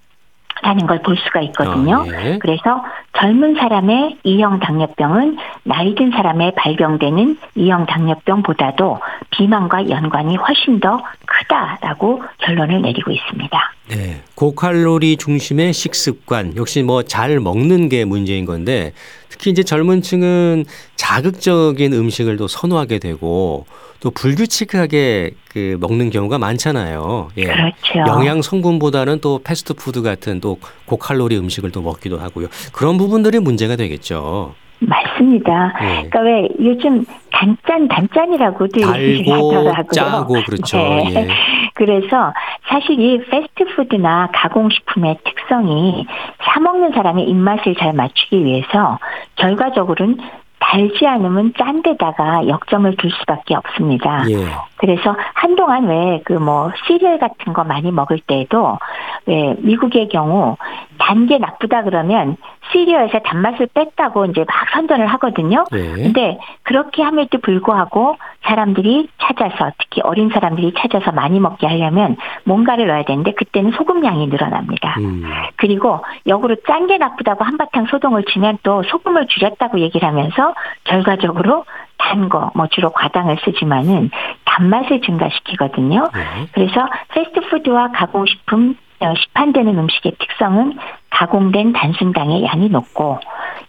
라는 걸 볼 수가 있거든요.
어, 예.
그래서 젊은 사람의 이형 당뇨병은 나이 든 사람에 발병되는 이형 당뇨병보다도 비만과 연관이 훨씬 더 크다라고 결론을 내리고 있습니다.
네. 고칼로리 중심의 식습관 역시 뭐 잘 먹는 게 문제인 건데 특히 이제 젊은 층은 자극적인 음식을 또 선호하게 되고 또 불규칙하게 그 먹는 경우가 많잖아요. 예.
그렇죠.
영양 성분보다는 또 패스트푸드 같은 또 고칼로리 음식을 또 먹기도 하고요. 그런 부분들이 문제가 되겠죠.
맞습니다.
예.
그러니까 왜 요즘 단짠 단짠이라고도
달고. 짜고 그렇죠.
네.
예.
그래서 사실 이 패스트푸드나 가공식품의 특성이 사 먹는 사람의 입맛을 잘 맞추기 위해서 결과적으로는 달지 않으면 짠 데다가 역점을 둘 수밖에 없습니다.
예.
그래서 한동안 왜 그 뭐 시리얼 같은 거 많이 먹을 때에도 왜 미국의 경우 단 게 나쁘다 그러면 시리얼에서 단맛을 뺐다고 이제 막 선전을 하거든요.
예.
근데 그렇게 함에도 불구하고 사람들이 찾아서 특히 어린 사람들이 찾아서 많이 먹게 하려면 뭔가를 넣어야 되는데 그때는 소금량이 늘어납니다.
음.
그리고 역으로 짠 게 나쁘다고 한바탕 소동을 치면 또 소금을 줄였다고 얘기를 하면서 결과적으로 단 거, 뭐 주로 과당을 쓰지만은 단맛을 증가시키거든요.
네.
그래서 패스트푸드와 가공식품 어, 시판되는 음식의 특성은 가공된 단순당의 양이 높고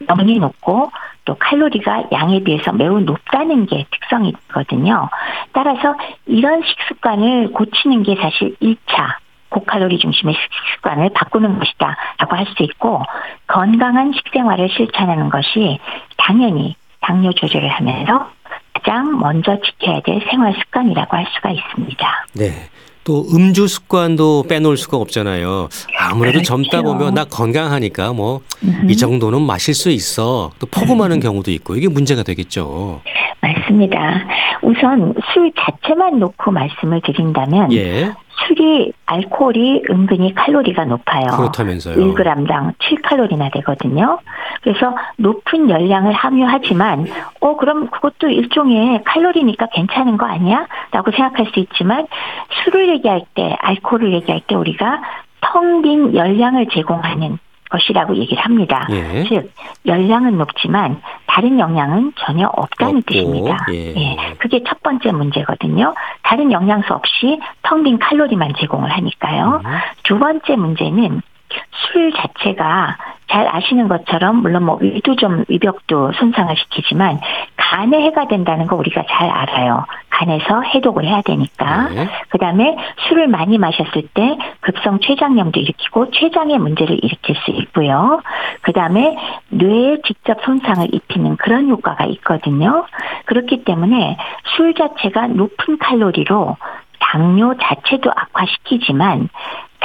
염이 높고 또 칼로리가 양에 비해서 매우 높다는 게 특성이거든요. 따라서 이런 식습관을 고치는 게 사실 1차 고칼로리 중심의 식습관을 바꾸는 것이다 라고 할 수 있고 건강한 식생활을 실천하는 것이 당연히 당뇨 조절을 하면서 가장 먼저 지켜야 될 생활 습관이라고 할 수가 있습니다.
네. 또 음주 습관도 빼놓을 수가 없잖아요. 아무래도
그렇죠.
젊다 보면 나 건강하니까 뭐
음.
이 정도는 마실 수 있어. 또 포금하는 경우도 있고 이게 문제가 되겠죠.
맞습니다. 우선 술 자체만 놓고 말씀을 드린다면
예.
술이 알코올이 은근히 칼로리가 높아요.
그렇다면서요.
1g당 7칼로리나 되거든요. 그래서 높은 열량을 함유하지만 어 그럼 그것도 일종의 칼로리니까 괜찮은 거 아니야? 라고 생각할 수 있지만 술을 얘기할 때 알코올을 얘기할 때 우리가 텅 빈 열량을 제공하는 것이라고 얘기를 합니다.
예.
즉 열량은 높지만 다른 영양은 전혀 없다는
없고,
뜻입니다.
예.
그게 첫 번째 문제거든요. 다른 영양소 없이 텅 빈 칼로리만 제공을 하니까요.
음.
두 번째 문제는 술 자체가 잘 아시는 것처럼 물론 뭐 위도 좀 위벽도 손상을 시키지만 간에 해가 된다는 거 우리가 잘 알아요. 간에서 해독을 해야 되니까.
네.
그다음에 술을 많이 마셨을 때 급성 췌장염도 일으키고 췌장의 문제를 일으킬 수 있고요. 그다음에 뇌에 직접 손상을 입히는 그런 효과가 있거든요. 그렇기 때문에 술 자체가 높은 칼로리로 당뇨 자체도 악화시키지만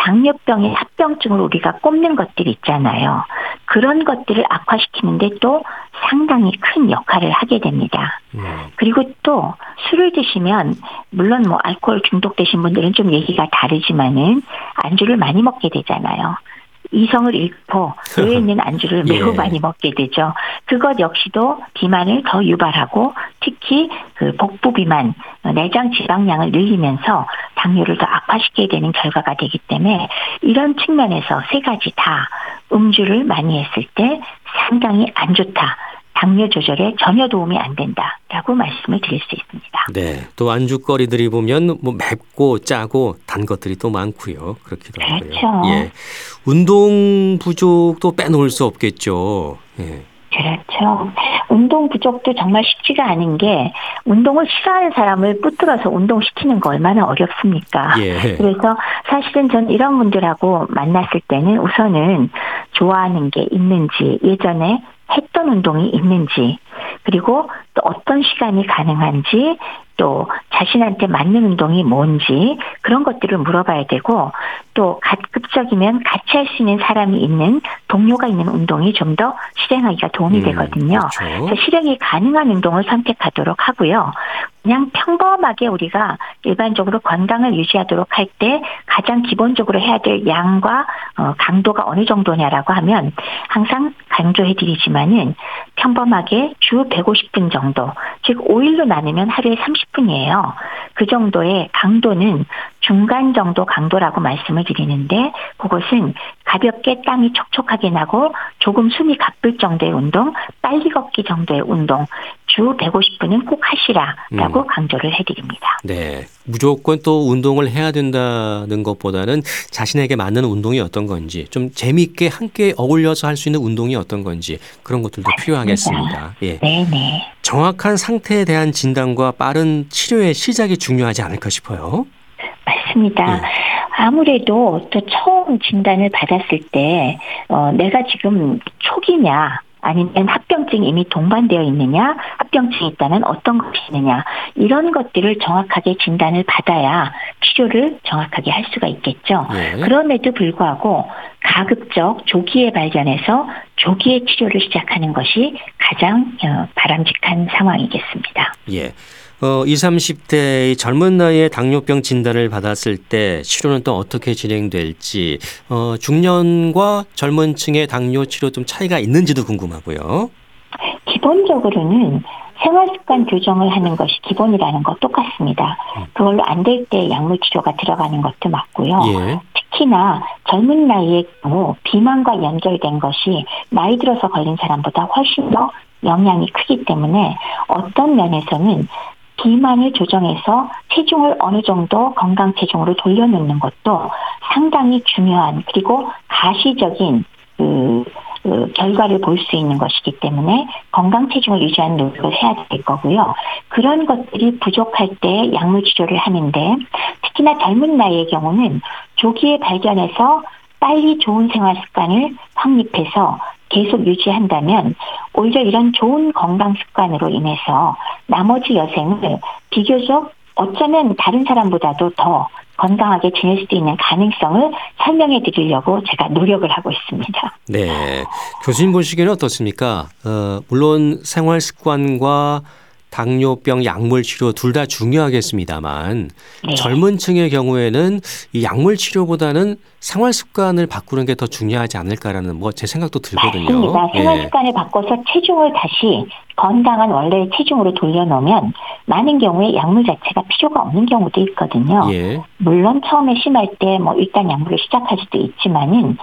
당뇨병의 합병증을 우리가 꼽는 것들이 있잖아요. 그런 것들을 악화시키는데 또 상당히 큰 역할을 하게 됩니다.
음.
그리고 또 술을 드시면 물론 뭐 알코올 중독되신 분들은 좀 얘기가 다르지만은 안주를 많이 먹게 되잖아요. 이성을 잃고 뇌에 있는 안주를 매우
예.
많이 먹게 되죠. 그것 역시도 비만을 더 유발하고 특히 그 복부 비만, 내장 지방량을 늘리면서 당뇨를 더 악화시키게 되는 결과가 되기 때문에 이런 측면에서 세 가지 다 음주를 많이 했을 때 상당히 안 좋다. 당뇨 조절에 전혀 도움이 안 된다라고 말씀을 드릴 수 있습니다.
네. 또 안주거리들이 보면 뭐 맵고 짜고 단 것들이 또 많고요. 그렇기도 하고요.
그렇죠.
예. 운동 부족도 빼놓을 수 없겠죠. 예.
그렇죠. 운동 부족도 정말 쉽지가 않은 게 운동을 싫어하는 사람을 붙들어서 운동시키는 거 얼마나 어렵습니까?
예.
그래서 사실은 전 이런 분들하고 만났을 때는 우선은 좋아하는 게 있는지 예전에 했던 운동이 있는지 그리고 또 어떤 시간이 가능한지 또 자신한테 맞는 운동이 뭔지 그런 것들을 물어봐야 되고 또 가급적이면 같이 할 수 있는 사람이 있는 동료가 있는 운동이 좀 더 실행하기가 도움이
음,
되거든요.
그렇죠.
실행이 가능한 운동을 선택하도록 하고요. 그냥 평범하게 우리가 일반적으로 건강을 유지하도록 할 때 가장 기본적으로 해야 될 양과 어, 강도가 어느 정도냐라고 하면 항상 강조해드리지만은 평범하게 주 150분 정도, 즉 5일로 나누면 하루에 30분이에요. 그 정도의 강도는 중간 정도 강도라고 말씀을 드리는데 그것은 가볍게 땀이 촉촉하게 나고 조금 숨이 가쁠 정도의 운동, 빨리 걷기 정도의 운동, 주 150분은 꼭 하시라라고
음.
강조를 해드립니다.
네. 무조건 또 운동을 해야 된다는 것보다는 자신에게 맞는 운동이 어떤 건지 좀 재미있게 함께 어울려서 할 수 있는 운동이 어떤 건지 그런 것들도 필요하겠습니다. 예.
네네.
정확한 상태에 대한 진단과 빠른 치료의 시작이 중요하지 않을까 싶어요.
맞습니다.
예.
아무래도 또 처음 진단을 받았을 때, 어, 내가 지금 초기냐, 아니면 합병증이 이미 동반되어 있느냐, 합병증이 있다면 어떤 것이 있느냐, 이런 것들을 정확하게 진단을 받아야 치료를 정확하게 할 수가 있겠죠.
예.
그럼에도 불구하고 가급적 조기에 발견해서 조기에 치료를 시작하는 것이 가장 어, 바람직한 상황이겠습니다.
예. 어, 20, 30대의 젊은 나이에 당뇨병 진단을 받았을 때 치료는 또 어떻게 진행될지, 어, 중년과 젊은 층의 당뇨 치료 좀 차이가 있는지도 궁금하고요.
기본적으로는 생활습관 교정을 하는 것이 기본이라는 거 똑같습니다. 그걸로 안 될 때 약물 치료가 들어가는 것도 맞고요.
예.
특히나 젊은 나이에 경우 비만과 연결된 것이 나이 들어서 걸린 사람보다 훨씬 더 영향이 크기 때문에 어떤 면에서는 비만을 조정해서 체중을 어느 정도 건강 체중으로 돌려놓는 것도 상당히 중요한 그리고 가시적인 그, 그 결과를 볼 수 있는 것이기 때문에 건강 체중을 유지하는 노력을 해야 될 거고요. 그런 것들이 부족할 때 약물 치료를 하는데 특히나 젊은 나이의 경우는 조기에 발견해서 빨리 좋은 생활 습관을 확립해서 계속 유지한다면 오히려 이런 좋은 건강 습관으로 인해서 나머지 여생을 비교적 어쩌면 다른 사람보다도 더 건강하게 지낼 수도 있는 가능성을 설명해 드리려고 제가 노력을 하고 있습니다.
네. 교수님 보시기에는 어떻습니까? 어, 물론 생활 습관과 당뇨병 약물 치료 둘 다 중요하겠습니다만
네.
젊은 층의 경우에는 이 약물 치료보다는 생활 습관을 바꾸는 게 더 중요하지 않을까라는 뭐 제 생각도 들거든요.
맞습니다. 생활
예.
습관을 바꿔서 체중을 다시 건강한 원래의 체중으로 돌려놓으면 많은 경우에 약물 자체가 필요가 없는 경우도 있거든요.
예.
물론 처음에 심할 때 뭐 일단 약물을 시작할 수도 있지만은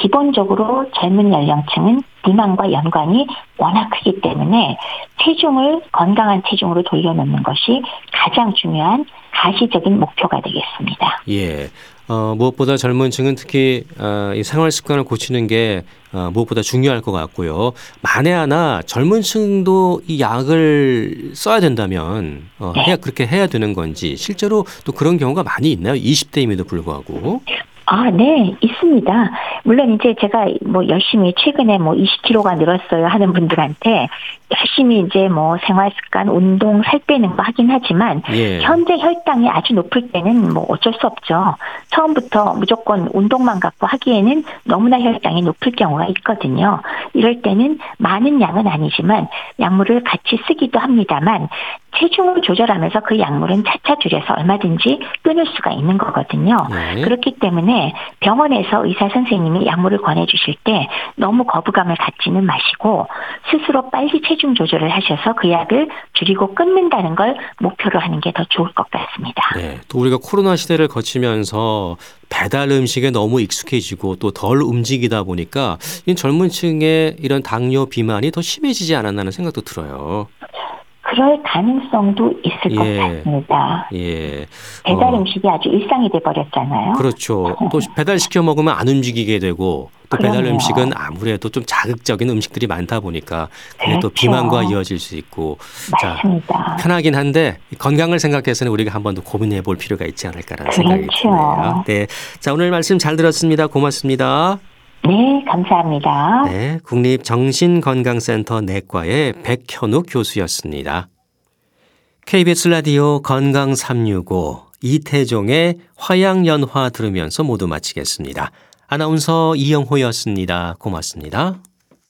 기본적으로 젊은 연령층은 비만과 연관이 워낙 크기 때문에 체중을 건강한 체중으로 돌려놓는 것이 가장 중요한 가시적인 목표가 되겠습니다.
예. 어, 무엇보다 젊은 층은 특히 어, 이 생활 습관을 고치는 게 어, 무엇보다 중요할 것 같고요. 만에 하나 젊은 층도 이 약을 써야 된다면 어, 해야 그렇게 해야 되는 건지 실제로 또 그런 경우가 많이 있나요? 20대임에도 불구하고.
아, 네, 있습니다. 물론 이제 제가 뭐 열심히 최근에 뭐 20kg가 늘었어요 하는 분들한테 열심히 이제 뭐 생활 습관, 운동, 살 빼는 거 하긴 하지만
예.
현재 혈당이 아주 높을 때는 뭐 어쩔 수 없죠. 처음부터 무조건 운동만 갖고 하기에는 너무나 혈당이 높을 경우가 있거든요. 이럴 때는 많은 양은 아니지만 약물을 같이 쓰기도 합니다만 체중을 조절하면서 그 약물은 차차 줄여서 얼마든지 끊을 수가 있는 거거든요.
네.
그렇기 때문에 병원에서 의사 선생님이 약물을 권해주실 때 너무 거부감을 갖지는 마시고 스스로 빨리 체중 조절을 하셔서 그 약을 줄이고 끊는다는 걸 목표로 하는 게 더 좋을 것 같습니다.
네. 또 우리가 코로나 시대를 거치면서 배달 음식에 너무 익숙해지고 또 덜 움직이다 보니까 이 젊은 층의 이런 당뇨 비만이 더 심해지지 않았나는 생각도 들어요.
그럴 가능성도 있을
예.
것 같습니다.
예.
배달
어,
음식이 아주 일상이 돼 버렸잖아요.
그렇죠. 또 배달 시켜 먹으면 안 움직이게 되고 또 배달
그럼요.
음식은 아무래도 좀 자극적인 음식들이 많다 보니까 그게 또
그렇죠.
비만과 이어질 수 있고 자
맞습니다.
편하긴 한데 건강을 생각해서는 우리가 한 번 더 고민해 볼 필요가 있지 않을까라는 생각이
그렇죠.
드네요. 네. 자, 오늘 말씀 잘 들었습니다. 고맙습니다.
네, 감사합니다.
네. 국립정신건강센터 내과의 백현욱 교수였습니다. KBS 라디오 건강 365 이태종의 화양연화 들으면서 모두 마치겠습니다. 아나운서 이영호였습니다. 고맙습니다.